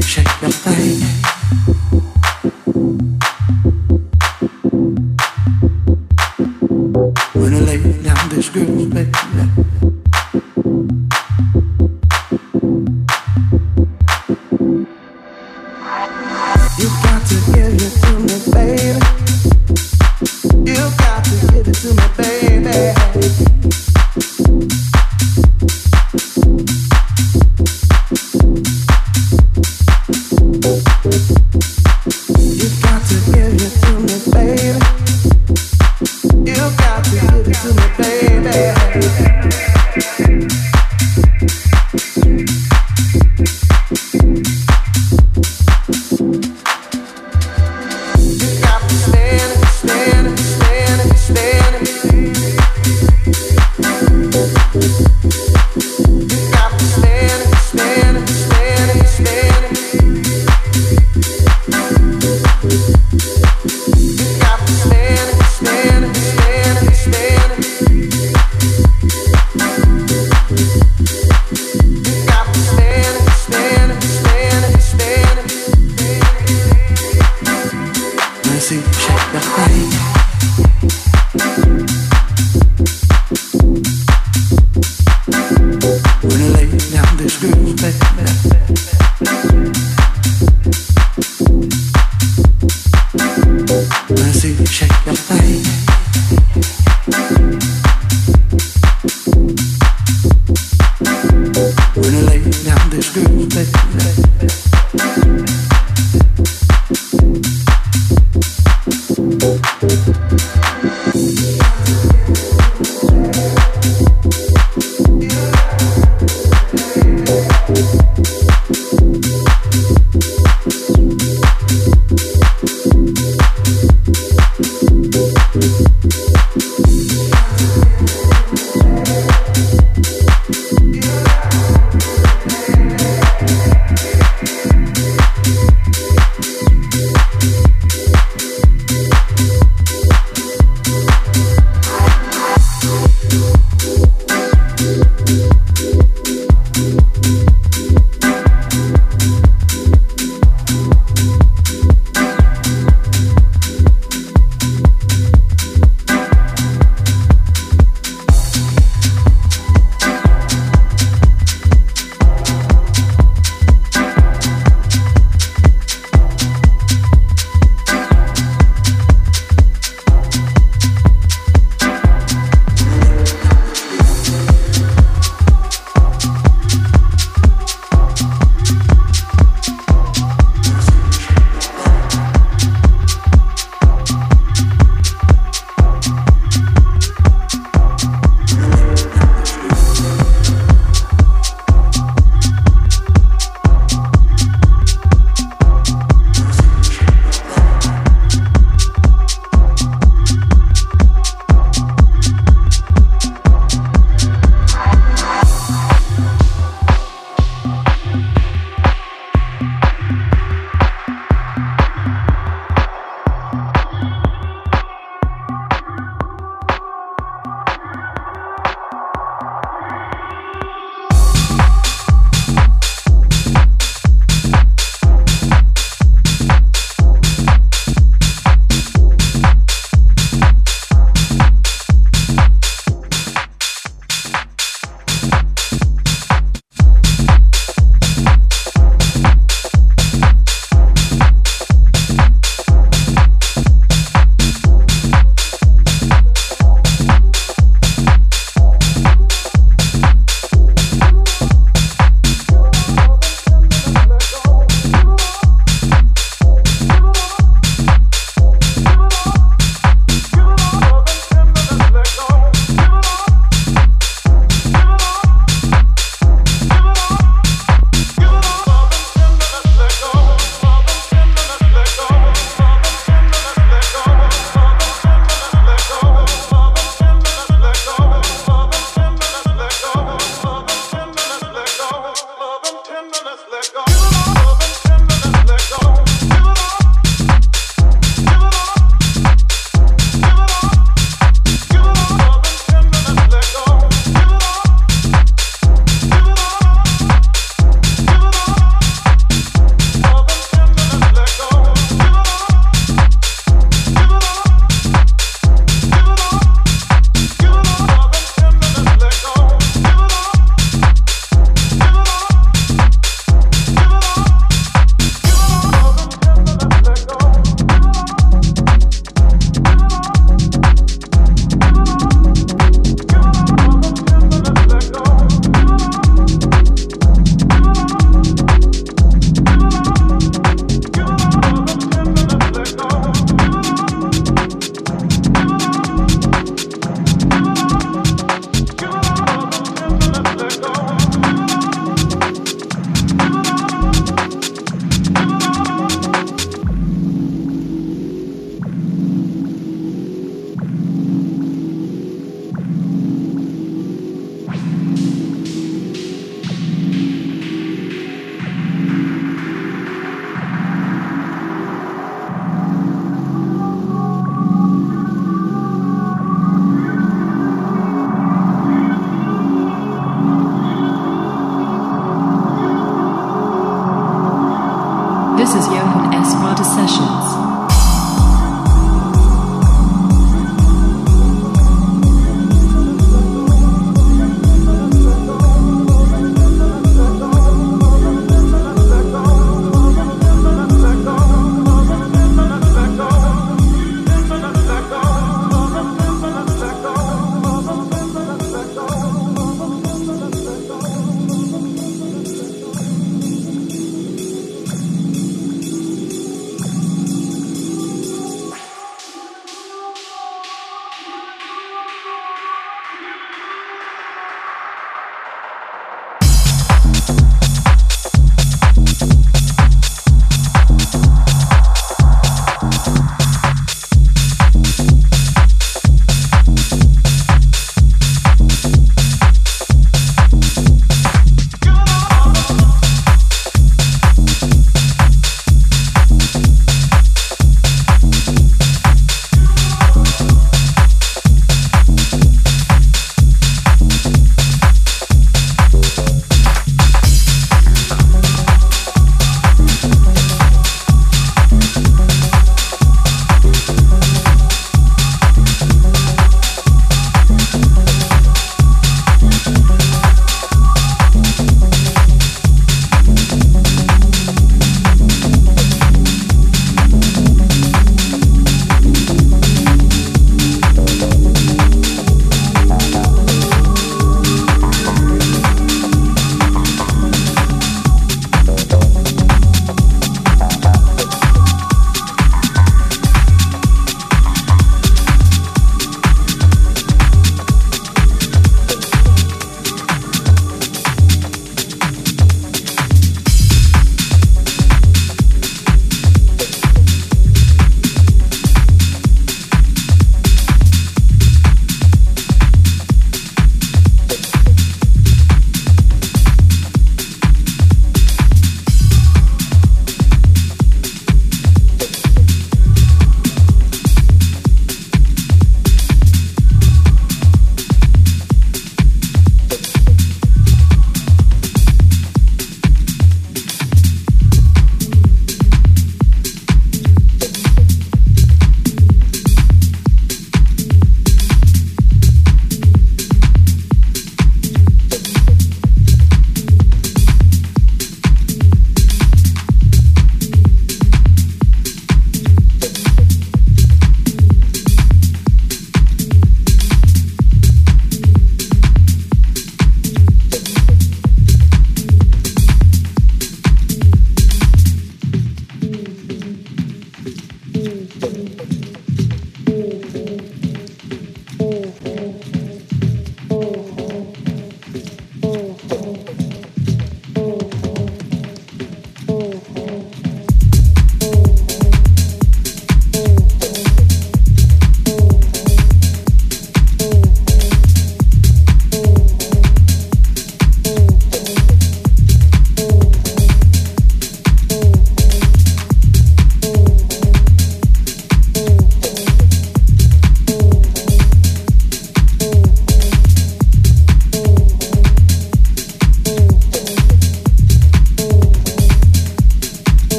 všechno tajně.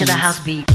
To the house beat.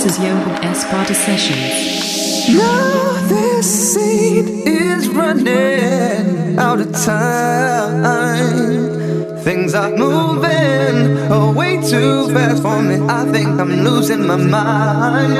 Professors Johan S. Carter Sessions. Now this seed is running out of time. Things are moving way too fast for me. I think I'm losing my mind.